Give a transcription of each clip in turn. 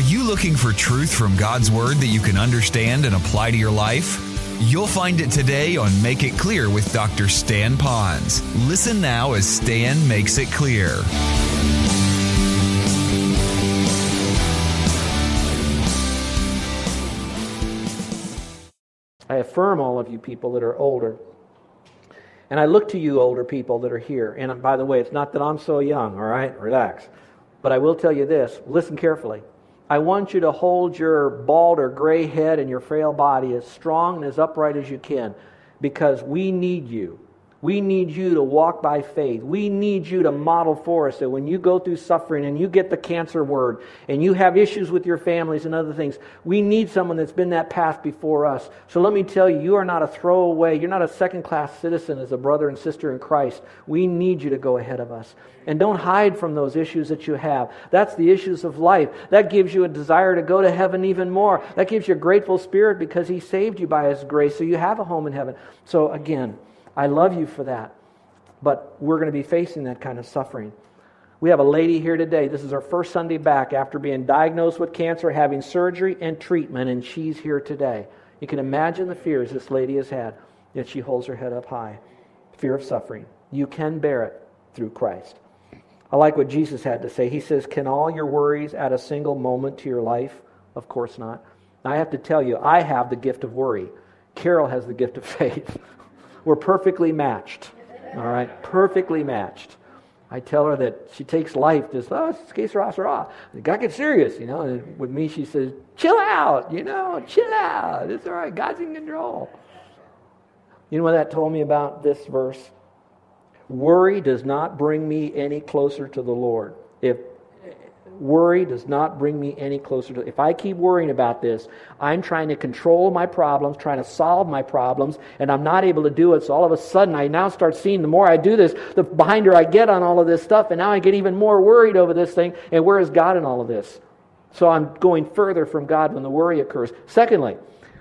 Are you looking for truth from God's Word that you can understand and apply to your life? You'll find it today on Make It Clear with Dr. Stan Ponz. Listen now as Stan makes it clear. I affirm all of you people that are older. And I look to you, older people that are here. And by the way, it's not that I'm so young, all right? Relax. But I will tell you this listen carefully. I want you to hold your bald or gray head and your frail body as strong and as upright as you can because we need you. We need you to walk by faith. We need you to model for us that when you go through suffering and you get the cancer word and you have issues with your families and other things, we need someone that's been that path before us. So let me tell you, you are not a throwaway. You're not a second class citizen as a brother and sister in Christ. We need you to go ahead of us. And don't hide from those issues that you have. That's the issues of life. That gives you a desire to go to heaven even more. That gives you a grateful spirit because He saved you by His grace. So you have a home in heaven. So again, I love you for that. But we're going to be facing that kind of suffering. We have a lady here today. This is her first Sunday back after being diagnosed with cancer, having surgery and treatment, and she's here today. You can imagine the fears this lady has had, yet she holds her head up high. Fear of suffering. You can bear it through Christ. I like what Jesus had to say. He says, Can all your worries add a single moment to your life? Of course not. I have to tell you, I have the gift of worry. Carol has the gift of faith. We're perfectly matched. All right? Perfectly matched. I tell her that she takes life just, oh, it's case rah, rah. God gets serious, you know. And with me, she says, chill out, you know, chill out. It's all right. God's in control. You know what that told me about this verse? Worry does not bring me any closer to the Lord. If worry does not bring me any closer to if i keep worrying about this i'm trying to control my problems trying to solve my problems and i'm not able to do it. So all of a sudden i now start seeing the more i do this the behinder i get on all of this stuff and now i get even more worried over this thing. And where is god in all of this? So i'm going further from god when the worry occurs. Secondly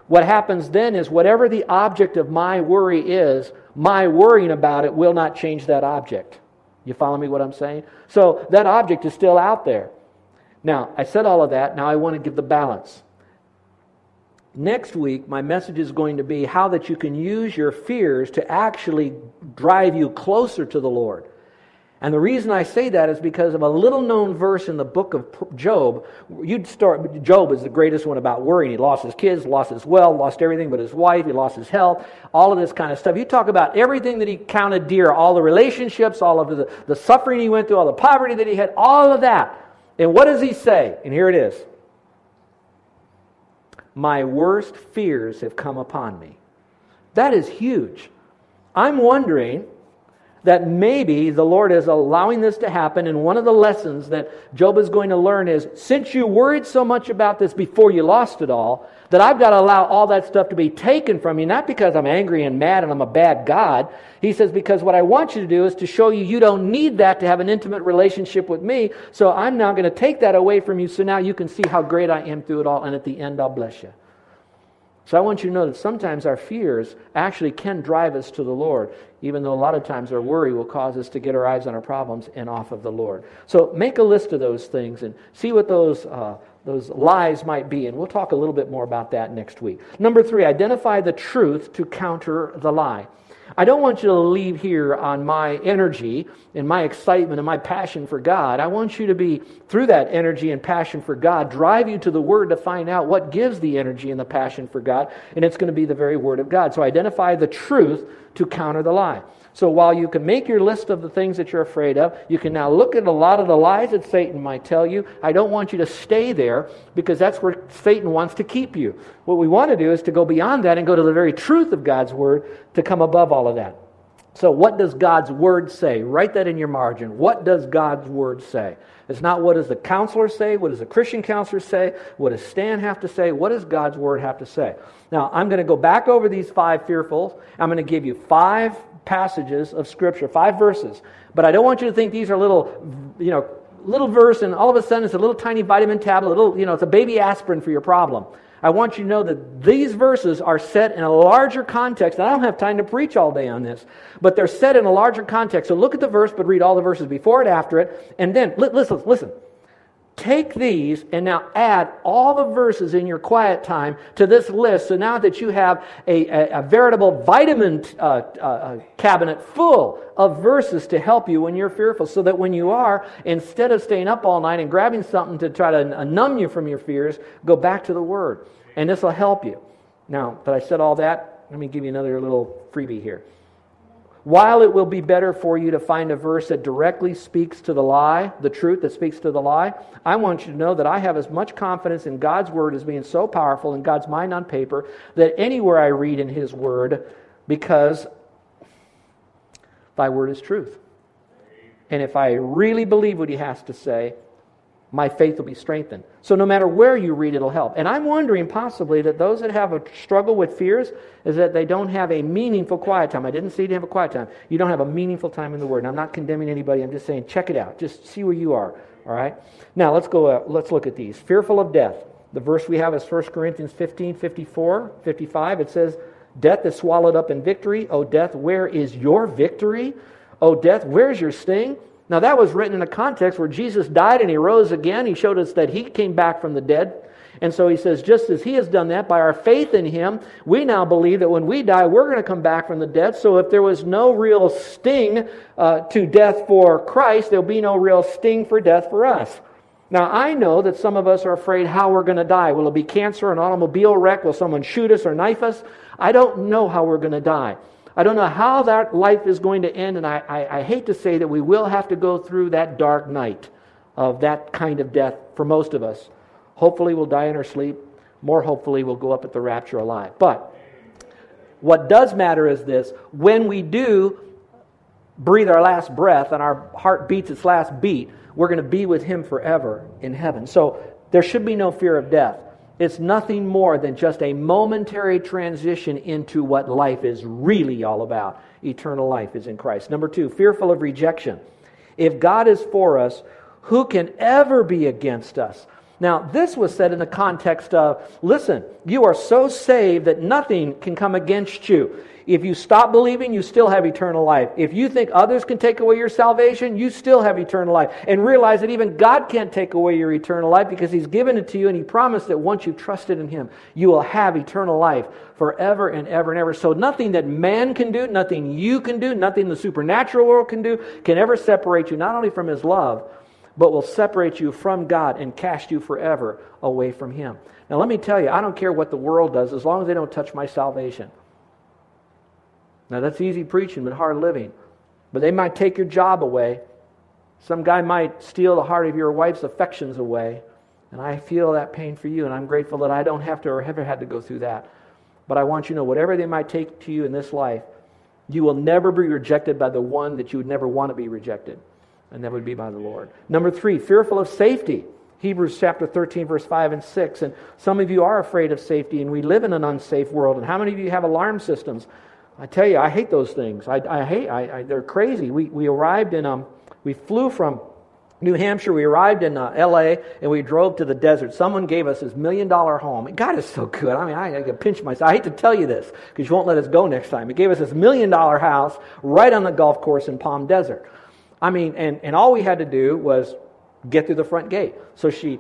what happens then is whatever the object of my worry is my worrying about it will not change that object. You follow me what i'm saying? So that object is still out there now, I said all of that. Now I want to give the balance. Next week, my message is going to be how that you can use your fears to actually drive you closer to the Lord. And the reason I say that is because of a little known verse in the book of Job. You'd start, Job is the greatest one about worrying. He lost his kids, lost his wealth, lost everything but his wife, he lost his health, all of this kind of stuff. You talk about everything that he counted dear, all the relationships, all of the, the suffering he went through, all the poverty that he had, all of that. And what does he say? And here it is My worst fears have come upon me. That is huge. I'm wondering that maybe the Lord is allowing this to happen. And one of the lessons that Job is going to learn is since you worried so much about this before you lost it all, that I've got to allow all that stuff to be taken from you, not because I'm angry and mad and I'm a bad God. He says, because what I want you to do is to show you you don't need that to have an intimate relationship with me. So I'm now going to take that away from you so now you can see how great I am through it all. And at the end, I'll bless you. So I want you to know that sometimes our fears actually can drive us to the Lord, even though a lot of times our worry will cause us to get our eyes on our problems and off of the Lord. So make a list of those things and see what those uh, those lies might be. And we'll talk a little bit more about that next week. Number three, identify the truth to counter the lie. I don't want you to leave here on my energy and my excitement and my passion for God. I want you to be, through that energy and passion for God, drive you to the Word to find out what gives the energy and the passion for God. And it's going to be the very Word of God. So identify the truth to counter the lie. So while you can make your list of the things that you're afraid of, you can now look at a lot of the lies that Satan might tell you. I don't want you to stay there because that's where Satan wants to keep you. What we want to do is to go beyond that and go to the very truth of God's word to come above all of that. So, what does God's word say? Write that in your margin. What does God's word say? It's not what does the counselor say, what does the Christian counselor say, what does Stan have to say, what does God's word have to say? Now, I'm going to go back over these five fearfuls. I'm going to give you five passages of Scripture, five verses. But I don't want you to think these are little, you know, little verse and all of a sudden it's a little tiny vitamin tablet, a little, you know, it's a baby aspirin for your problem. I want you to know that these verses are set in a larger context. And I don't have time to preach all day on this, but they're set in a larger context. So look at the verse, but read all the verses before it, after it, and then listen, listen. Take these and now add all the verses in your quiet time to this list. So now that you have a, a, a veritable vitamin uh, uh, uh, cabinet full of verses to help you when you're fearful, so that when you are, instead of staying up all night and grabbing something to try to numb you from your fears, go back to the Word. And this will help you. Now that I said all that, let me give you another little freebie here. While it will be better for you to find a verse that directly speaks to the lie, the truth that speaks to the lie, I want you to know that I have as much confidence in God's word as being so powerful in God's mind on paper that anywhere I read in his word, because thy word is truth. And if I really believe what he has to say, my faith will be strengthened. So no matter where you read, it'll help. And I'm wondering possibly that those that have a struggle with fears is that they don't have a meaningful quiet time. I didn't say you have a quiet time. You don't have a meaningful time in the Word. And I'm not condemning anybody. I'm just saying check it out. Just see where you are. All right. Now let's go. Uh, let's look at these. Fearful of death. The verse we have is 1 Corinthians 15, 54, 55. It says, "Death is swallowed up in victory. O death, where is your victory? O death, where's your sting?" Now, that was written in a context where Jesus died and he rose again. He showed us that he came back from the dead. And so he says, just as he has done that, by our faith in him, we now believe that when we die, we're going to come back from the dead. So if there was no real sting uh, to death for Christ, there'll be no real sting for death for us. Now, I know that some of us are afraid how we're going to die. Will it be cancer, an automobile wreck? Will someone shoot us or knife us? I don't know how we're going to die. I don't know how that life is going to end, and I, I, I, hate to say that we will have to go through that dark night of that kind of death for most of us. Hopefully, we'll die in our sleep. More hopefully, we'll go up at the rapture alive. But what does matter is this when we do breathe our last breath and our heart beats its last beat, we're going to be with Him forever in heaven. So there should be no fear of death. It's nothing more than just a momentary transition into what life is really all about. Eternal life is in Christ. Number two, fearful of rejection. If God is for us, who can ever be against us? Now, this was said in the context of listen, you are so saved that nothing can come against you. If you stop believing, you still have eternal life. If you think others can take away your salvation, you still have eternal life. And realize that even God can't take away your eternal life because He's given it to you and He promised that once you've trusted in Him, you will have eternal life forever and ever and ever. So nothing that man can do, nothing you can do, nothing the supernatural world can do can ever separate you not only from His love, but will separate you from God and cast you forever away from Him. Now, let me tell you, I don't care what the world does as long as they don't touch my salvation. Now, that's easy preaching, but hard living. But they might take your job away. Some guy might steal the heart of your wife's affections away. And I feel that pain for you, and I'm grateful that I don't have to or ever had to go through that. But I want you to know whatever they might take to you in this life, you will never be rejected by the one that you would never want to be rejected, and that would be by the Lord. Number three, fearful of safety. Hebrews chapter 13, verse 5 and 6. And some of you are afraid of safety, and we live in an unsafe world. And how many of you have alarm systems? I tell you, I hate those things. I, I hate. I, I, they're crazy. We, we arrived in um, we flew from New Hampshire. We arrived in uh, L.A. and we drove to the desert. Someone gave us this million dollar home. God is so good. I mean, I, I can pinch myself. I hate to tell you this because you won't let us go next time. He gave us this million dollar house right on the golf course in Palm Desert. I mean, and, and all we had to do was get through the front gate. So she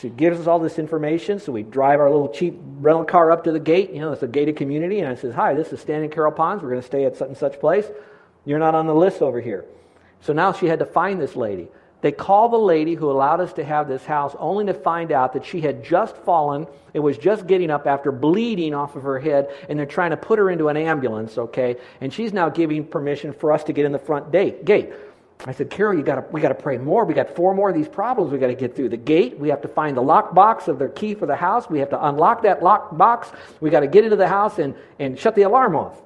she gives us all this information. So we drive our little cheap rental car up to the gate. You know, it's a gated community. And I says, Hi, this is Stan and Carol Ponz. We're going to stay at such and such place. You're not on the list over here. So now she had to find this lady. They called the lady who allowed us to have this house only to find out that she had just fallen and was just getting up after bleeding off of her head, and they're trying to put her into an ambulance, okay? And she's now giving permission for us to get in the front gate. I said, Carol, you gotta, we got to pray more. We got four more of these problems we got to get through. The gate, we have to find the lock box of the key for the house. We have to unlock that lock box. We got to get into the house and, and shut the alarm off.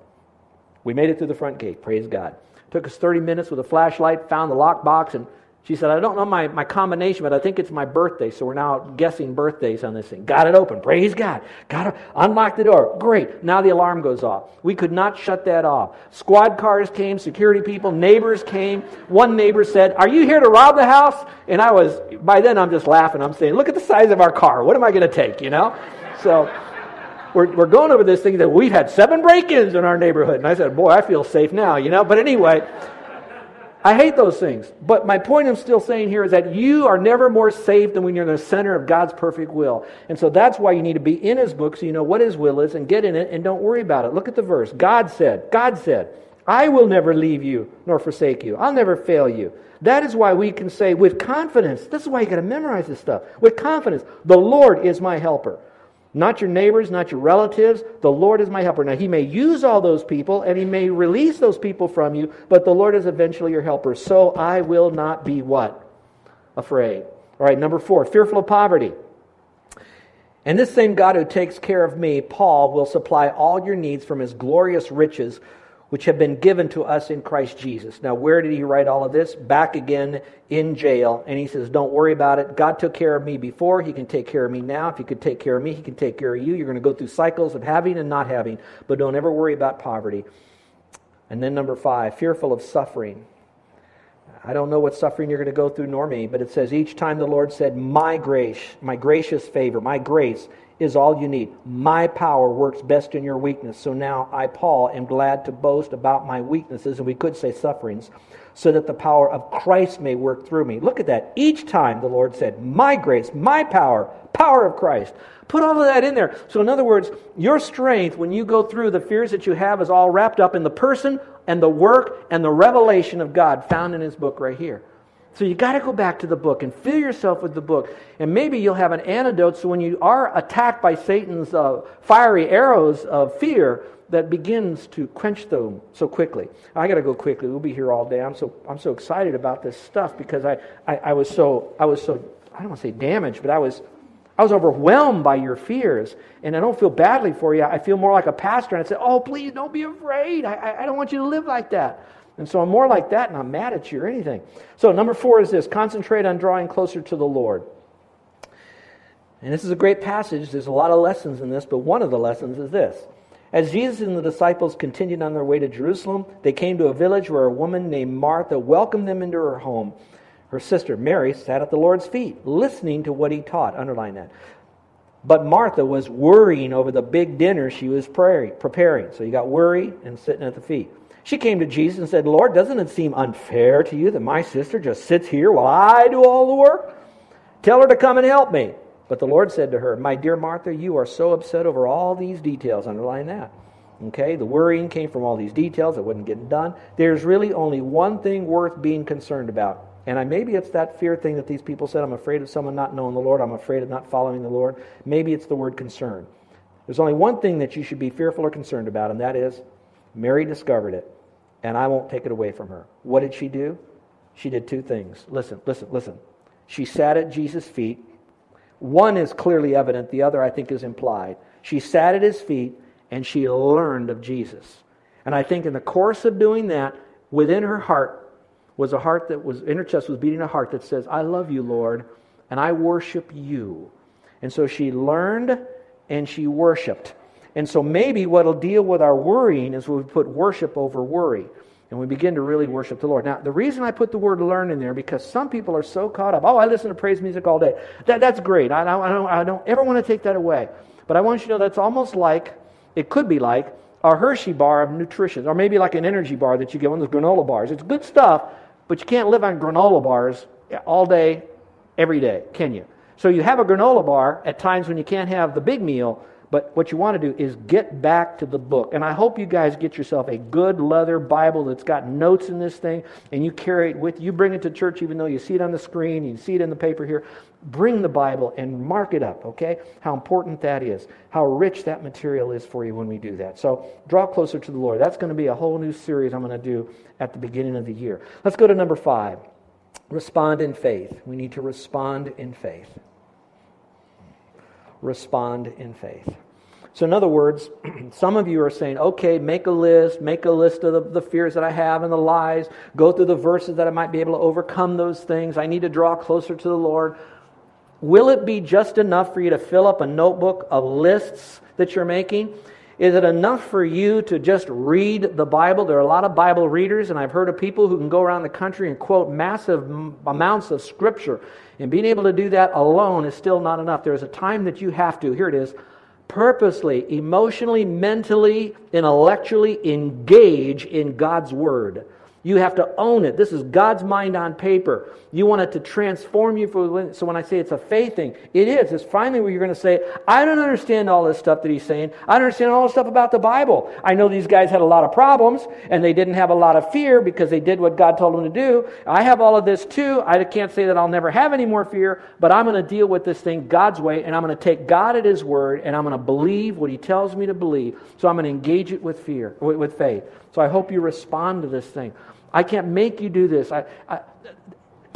We made it through the front gate. Praise God. Took us 30 minutes with a flashlight, found the lock box, and she said, I don't know my, my combination, but I think it's my birthday. So we're now guessing birthdays on this thing. Got it open. Praise God. Got to unlock the door. Great. Now the alarm goes off. We could not shut that off. Squad cars came, security people, neighbors came. One neighbor said, Are you here to rob the house? And I was, by then I'm just laughing. I'm saying, Look at the size of our car. What am I going to take, you know? So we're, we're going over this thing that we've had seven break ins in our neighborhood. And I said, Boy, I feel safe now, you know? But anyway, I hate those things. But my point I'm still saying here is that you are never more safe than when you're in the center of God's perfect will. And so that's why you need to be in His book so you know what His will is and get in it and don't worry about it. Look at the verse. God said, God said, I will never leave you nor forsake you. I'll never fail you. That is why we can say with confidence, this is why you got to memorize this stuff. With confidence, the Lord is my helper. Not your neighbors, not your relatives. The Lord is my helper. Now, He may use all those people and He may release those people from you, but the Lord is eventually your helper. So I will not be what? Afraid. All right, number four, fearful of poverty. And this same God who takes care of me, Paul, will supply all your needs from His glorious riches which have been given to us in Christ Jesus. Now, where did he write all of this? Back again in jail. And he says, Don't worry about it. God took care of me before. He can take care of me now. If he could take care of me, he can take care of you. You're going to go through cycles of having and not having, but don't ever worry about poverty. And then, number five, fearful of suffering. I don't know what suffering you're going to go through, nor me, but it says each time the Lord said, My grace, my gracious favor, my grace is all you need. My power works best in your weakness. So now I, Paul, am glad to boast about my weaknesses, and we could say sufferings, so that the power of Christ may work through me. Look at that. Each time the Lord said, My grace, my power, power of Christ. Put all of that in there. So, in other words, your strength when you go through the fears that you have is all wrapped up in the person and the work and the revelation of God found in His book right here. So you got to go back to the book and fill yourself with the book. And maybe you'll have an antidote so when you are attacked by Satan's uh, fiery arrows of fear, that begins to quench them so quickly. I got to go quickly. We'll be here all day. I'm so I'm so excited about this stuff because I, I, I was so I was so I don't want to say damaged, but I was I was overwhelmed by your fears, and I don't feel badly for you. I feel more like a pastor, and I say, "Oh, please don't be afraid. I, I don't want you to live like that." And so I'm more like that, and I'm mad at you or anything. So, number four is this concentrate on drawing closer to the Lord. And this is a great passage. There's a lot of lessons in this, but one of the lessons is this. As Jesus and the disciples continued on their way to Jerusalem, they came to a village where a woman named Martha welcomed them into her home. Her sister Mary sat at the Lord's feet, listening to what he taught. Underline that. But Martha was worrying over the big dinner she was preparing. So you got worry and sitting at the feet. She came to Jesus and said, Lord, doesn't it seem unfair to you that my sister just sits here while I do all the work? Tell her to come and help me. But the Lord said to her, My dear Martha, you are so upset over all these details. Underline that. Okay, the worrying came from all these details that wasn't getting done. There's really only one thing worth being concerned about. And I, maybe it's that fear thing that these people said, I'm afraid of someone not knowing the Lord, I'm afraid of not following the Lord. Maybe it's the word concern. There's only one thing that you should be fearful or concerned about, and that is Mary discovered it, and I won't take it away from her. What did she do? She did two things. Listen, listen, listen. She sat at Jesus' feet. One is clearly evident, the other, I think, is implied. She sat at his feet and she learned of Jesus. And I think in the course of doing that, within her heart was a heart that was, in her chest was beating a heart that says, I love you, Lord, and I worship you. And so she learned and she worshiped. And so maybe what'll deal with our worrying is we put worship over worry. And we begin to really worship the Lord. Now, the reason I put the word learn in there, because some people are so caught up. Oh, I listen to praise music all day. That, that's great. I, I, don't, I don't ever want to take that away. But I want you to know that's almost like, it could be like, a Hershey bar of nutrition, or maybe like an energy bar that you get, one of those granola bars. It's good stuff, but you can't live on granola bars all day, every day, can you? So you have a granola bar at times when you can't have the big meal, but what you want to do is get back to the book. And I hope you guys get yourself a good leather Bible that's got notes in this thing and you carry it with you. Bring it to church even though you see it on the screen, you see it in the paper here. Bring the Bible and mark it up, okay? How important that is, how rich that material is for you when we do that. So draw closer to the Lord. That's going to be a whole new series I'm going to do at the beginning of the year. Let's go to number five respond in faith. We need to respond in faith respond in faith. So, in other words, some of you are saying, okay, make a list, make a list of the, the, fears that I have and the lies, go through the verses that I might be able to overcome those things. I need to draw closer to the Lord. Will it be just enough for you to fill up a notebook of lists that you're making? Is it enough for you to just read the Bible? There are a lot of Bible readers, and I've heard of people who can go around the country and quote massive amounts of Scripture. And being able to do that alone is still not enough. There's a time that you have to, here it is, purposely, emotionally, mentally, intellectually engage in God's Word. You have to own it. This is God's mind on paper. You want it to transform you. For, so when I say it's a faith thing, it is. It's finally where you're going to say, I don't understand all this stuff that he's saying. I don't understand all this stuff about the Bible. I know these guys had a lot of problems and they didn't have a lot of fear because they did what God told them to do. I have all of this too. I can't say that I'll never have any more fear, but I'm going to deal with this thing God's way and I'm going to take God at his word and I'm going to believe what he tells me to believe. So I'm going to engage it with fear, with faith. So I hope you respond to this thing. I can't make you do this. I, I,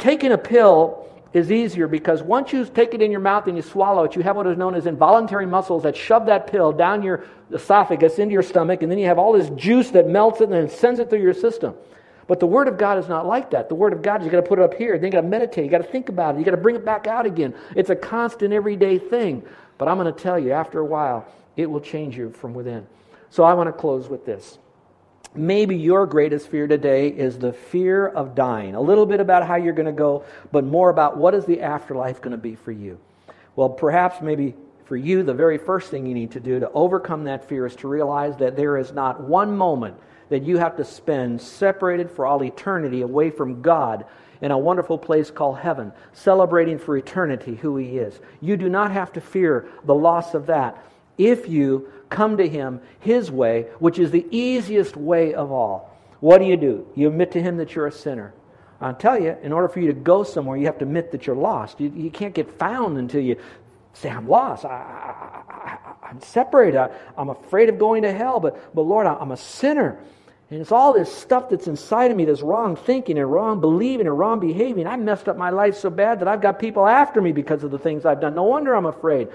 taking a pill is easier because once you take it in your mouth and you swallow it, you have what is known as involuntary muscles that shove that pill down your esophagus into your stomach, and then you have all this juice that melts it and then sends it through your system. But the Word of God is not like that. The Word of God is you got to put it up here, then you got to meditate, you got to think about it, you got to bring it back out again. It's a constant, everyday thing. But I'm going to tell you, after a while, it will change you from within. So I want to close with this. Maybe your greatest fear today is the fear of dying. A little bit about how you're going to go, but more about what is the afterlife going to be for you. Well, perhaps maybe for you, the very first thing you need to do to overcome that fear is to realize that there is not one moment that you have to spend separated for all eternity away from God in a wonderful place called heaven, celebrating for eternity who He is. You do not have to fear the loss of that if you come to Him His way, which is the easiest way of all. What do you do? You admit to Him that you're a sinner. I'll tell you, in order for you to go somewhere, you have to admit that you're lost. You, you can't get found until you say, I'm lost. I, am separated. I, am afraid of going to hell. But, but Lord, I, I'm a sinner. And it's all this stuff that's inside of me that's wrong thinking and wrong believing and wrong behaving. I messed up my life so bad that I've got people after me because of the things I've done. No wonder I'm afraid.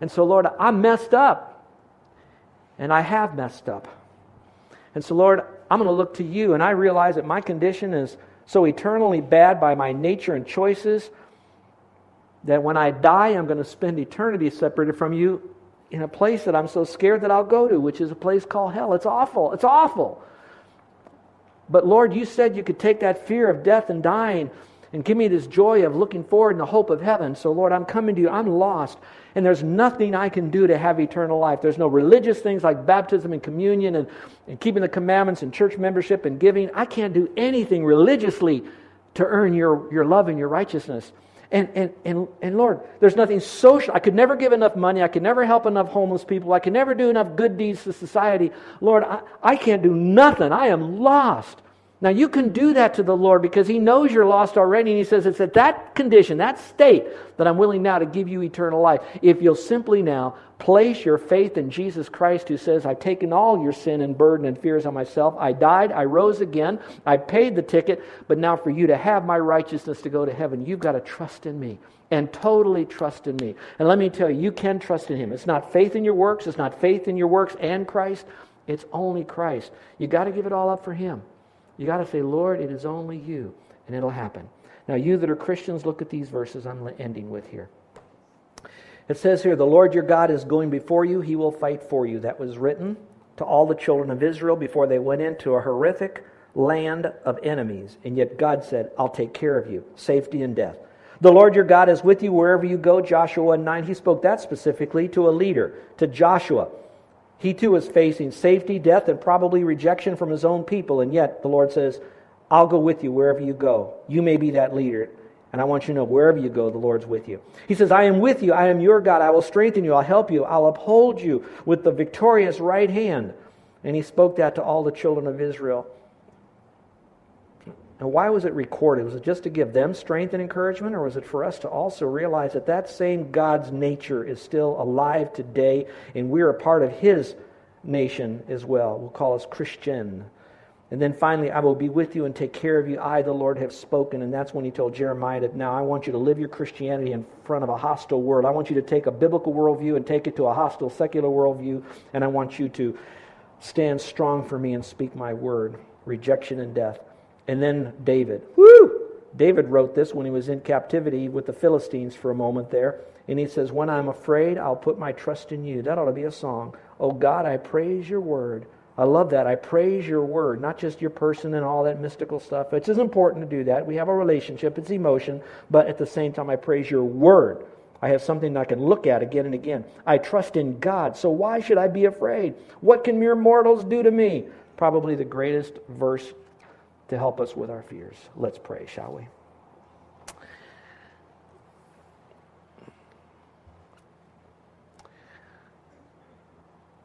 And so, Lord, I'm messed up and I have messed up. And so, Lord, I'm going to look to you, and I realize that my condition is so eternally bad by my nature and choices that when I die, I'm going to spend eternity separated from you in a place that I'm so scared that I'll go to, which is a place called hell. It's awful. It's awful. But Lord, you said you could take that fear of death and dying and give me this joy of looking forward in the hope of heaven. So, Lord, I'm coming to you. I'm lost. And there's nothing I can do to have eternal life. There's no religious things like baptism and communion and, and keeping the commandments and church membership and giving. I can't do anything religiously to earn your, your love and your righteousness. And, and, and, and Lord, there's nothing social. I could never give enough money. I could never help enough homeless people. I could never do enough good deeds to society. Lord, I, I can't do nothing. I am lost. Now, you can do that to the Lord because He knows you're lost already. And He says, It's at that condition, that state, that I'm willing now to give you eternal life. If you'll simply now place your faith in Jesus Christ, who says, I've taken all your sin and burden and fears on myself. I died, I rose again, I paid the ticket, but now for you to have my righteousness to go to heaven, you've got to trust in me and totally trust in me. And let me tell you, you can trust in Him. It's not faith in your works, it's not faith in your works and Christ, it's only Christ. You've got to give it all up for Him. You got to say, Lord, it is only you, and it'll happen. Now, you that are Christians, look at these verses I'm ending with here. It says here, The Lord your God is going before you, he will fight for you. That was written to all the children of Israel before they went into a horrific land of enemies. And yet God said, I'll take care of you, safety and death. The Lord your God is with you wherever you go. Joshua 9, he spoke that specifically to a leader, to Joshua. He too is facing safety, death, and probably rejection from his own people. And yet, the Lord says, I'll go with you wherever you go. You may be that leader. And I want you to know wherever you go, the Lord's with you. He says, I am with you. I am your God. I will strengthen you. I'll help you. I'll uphold you with the victorious right hand. And he spoke that to all the children of Israel. Now, why was it recorded? Was it just to give them strength and encouragement, or was it for us to also realize that that same God's nature is still alive today, and we're a part of His nation as well? We'll call us Christian. And then finally, I will be with you and take care of you. I, the Lord, have spoken. And that's when he told Jeremiah that now I want you to live your Christianity in front of a hostile world. I want you to take a biblical worldview and take it to a hostile secular worldview. And I want you to stand strong for me and speak my word rejection and death. And then David. Woo! David wrote this when he was in captivity with the Philistines for a moment there. And he says, When I'm afraid, I'll put my trust in you. That ought to be a song. Oh God, I praise your word. I love that. I praise your word, not just your person and all that mystical stuff. It's as important to do that. We have a relationship, it's emotion, but at the same time, I praise your word. I have something I can look at again and again. I trust in God, so why should I be afraid? What can mere mortals do to me? Probably the greatest verse to help us with our fears. Let's pray, shall we?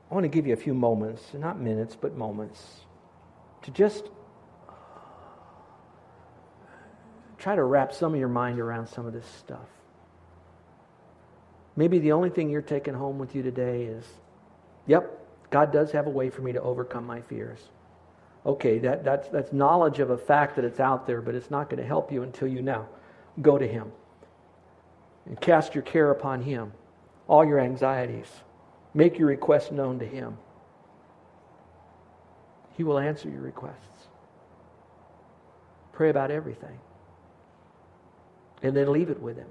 I want to give you a few moments, not minutes, but moments, to just try to wrap some of your mind around some of this stuff. Maybe the only thing you're taking home with you today is, yep, God does have a way for me to overcome my fears. Okay, that, that's, that's knowledge of a fact that it's out there, but it's not going to help you until you now go to Him and cast your care upon Him, all your anxieties. Make your requests known to Him. He will answer your requests. Pray about everything. And then leave it with Him.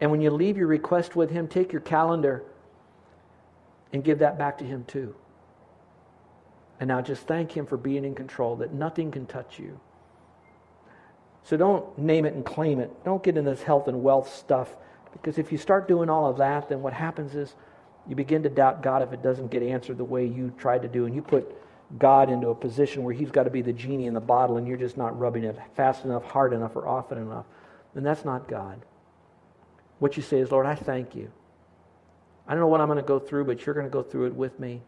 And when you leave your request with Him, take your calendar and give that back to Him too. And now just thank Him for being in control, that nothing can touch you. So don't name it and claim it. Don't get in this health and wealth stuff. Because if you start doing all of that, then what happens is you begin to doubt God if it doesn't get answered the way you tried to do. And you put God into a position where He's got to be the genie in the bottle and you're just not rubbing it fast enough, hard enough, or often enough. And that's not God. What you say is, Lord, I thank you. I don't know what I'm going to go through, but you're going to go through it with me.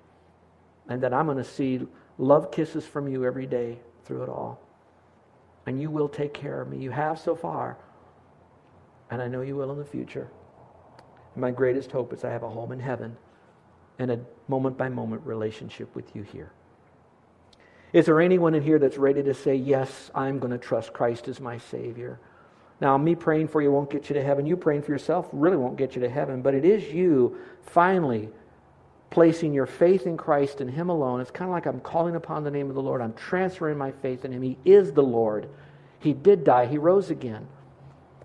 And that I'm going to see love kisses from you every day through it all. And you will take care of me. You have so far. And I know you will in the future. And my greatest hope is I have a home in heaven and a moment by moment relationship with you here. Is there anyone in here that's ready to say, Yes, I'm going to trust Christ as my Savior? Now, me praying for you won't get you to heaven. You praying for yourself really won't get you to heaven. But it is you finally placing your faith in Christ and Him alone. It's kind of like I'm calling upon the name of the Lord. I'm transferring my faith in Him. He is the Lord. He did die, He rose again.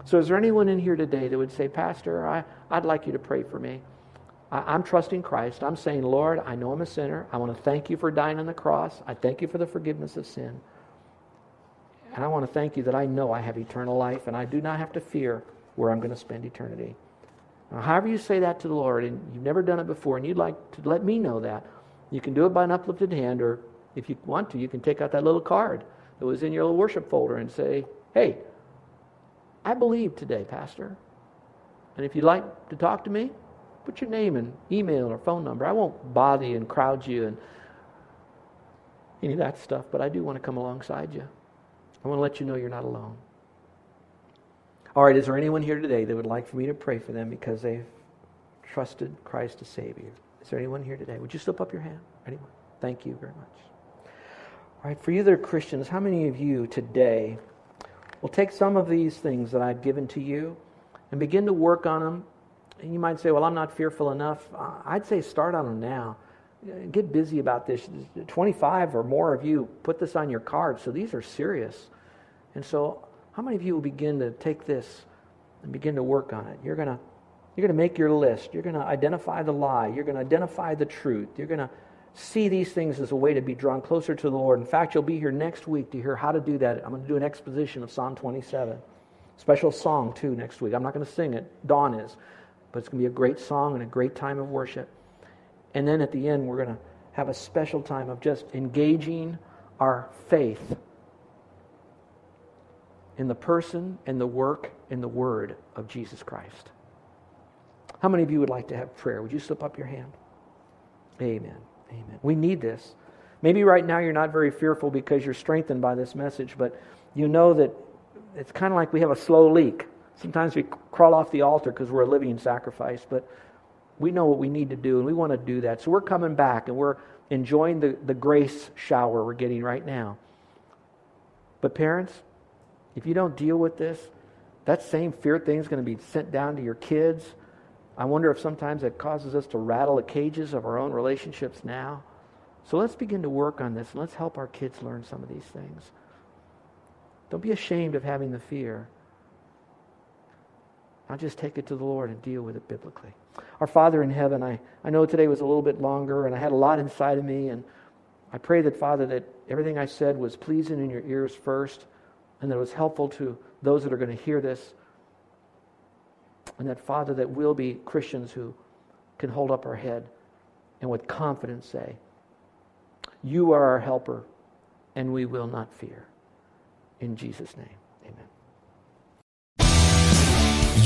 So, is there anyone in here today that would say, Pastor, I, I'd like you to pray for me? I, I'm trusting Christ. I'm saying, Lord, I know I'm a sinner. I want to thank you for dying on the cross. I thank you for the forgiveness of sin. And I want to thank you that I know I have eternal life and I do not have to fear where I'm going to spend eternity. Now, however, you say that to the Lord, and you've never done it before, and you'd like to let me know that, you can do it by an uplifted hand, or if you want to, you can take out that little card that was in your little worship folder and say, Hey, I believe today, Pastor. And if you'd like to talk to me, put your name and email or phone number. I won't bother you and crowd you and any of that stuff, but I do want to come alongside you. I want to let you know you're not alone. All right, is there anyone here today that would like for me to pray for them because they've trusted Christ to save you? Is there anyone here today? Would you slip up your hand? Anyone? Thank you very much. All right, for you that are Christians, how many of you today will take some of these things that I've given to you and begin to work on them? And you might say, well, I'm not fearful enough. Uh, I'd say start on them now. Get busy about this. 25 or more of you put this on your card. So these are serious. And so, how many of you will begin to take this and begin to work on it? You're going to you're going to make your list. You're going to identify the lie. You're going to identify the truth. You're going to see these things as a way to be drawn closer to the Lord. In fact, you'll be here next week to hear how to do that. I'm going to do an exposition of Psalm 27. Special song, too, next week. I'm not going to sing it. Dawn is. But it's going to be a great song and a great time of worship. And then at the end, we're going to have a special time of just engaging our faith in the person and the work and the word of Jesus Christ. How many of you would like to have prayer? Would you slip up your hand? Amen. Amen. We need this. Maybe right now you're not very fearful because you're strengthened by this message, but you know that it's kind of like we have a slow leak. Sometimes we crawl off the altar because we're a living sacrifice, but we know what we need to do, and we want to do that. So we're coming back, and we're enjoying the, the grace shower we're getting right now. But parents, if you don't deal with this, that same fear thing is going to be sent down to your kids. I wonder if sometimes it causes us to rattle the cages of our own relationships now. So let's begin to work on this and let's help our kids learn some of these things. Don't be ashamed of having the fear. I'll just take it to the Lord and deal with it biblically. Our Father in heaven, I, I know today was a little bit longer and I had a lot inside of me. And I pray that, Father, that everything I said was pleasing in your ears first and that it was helpful to those that are going to hear this. And that, Father, that we'll be Christians who can hold up our head and with confidence say, You are our helper. and we will not fear. In Jesus' name,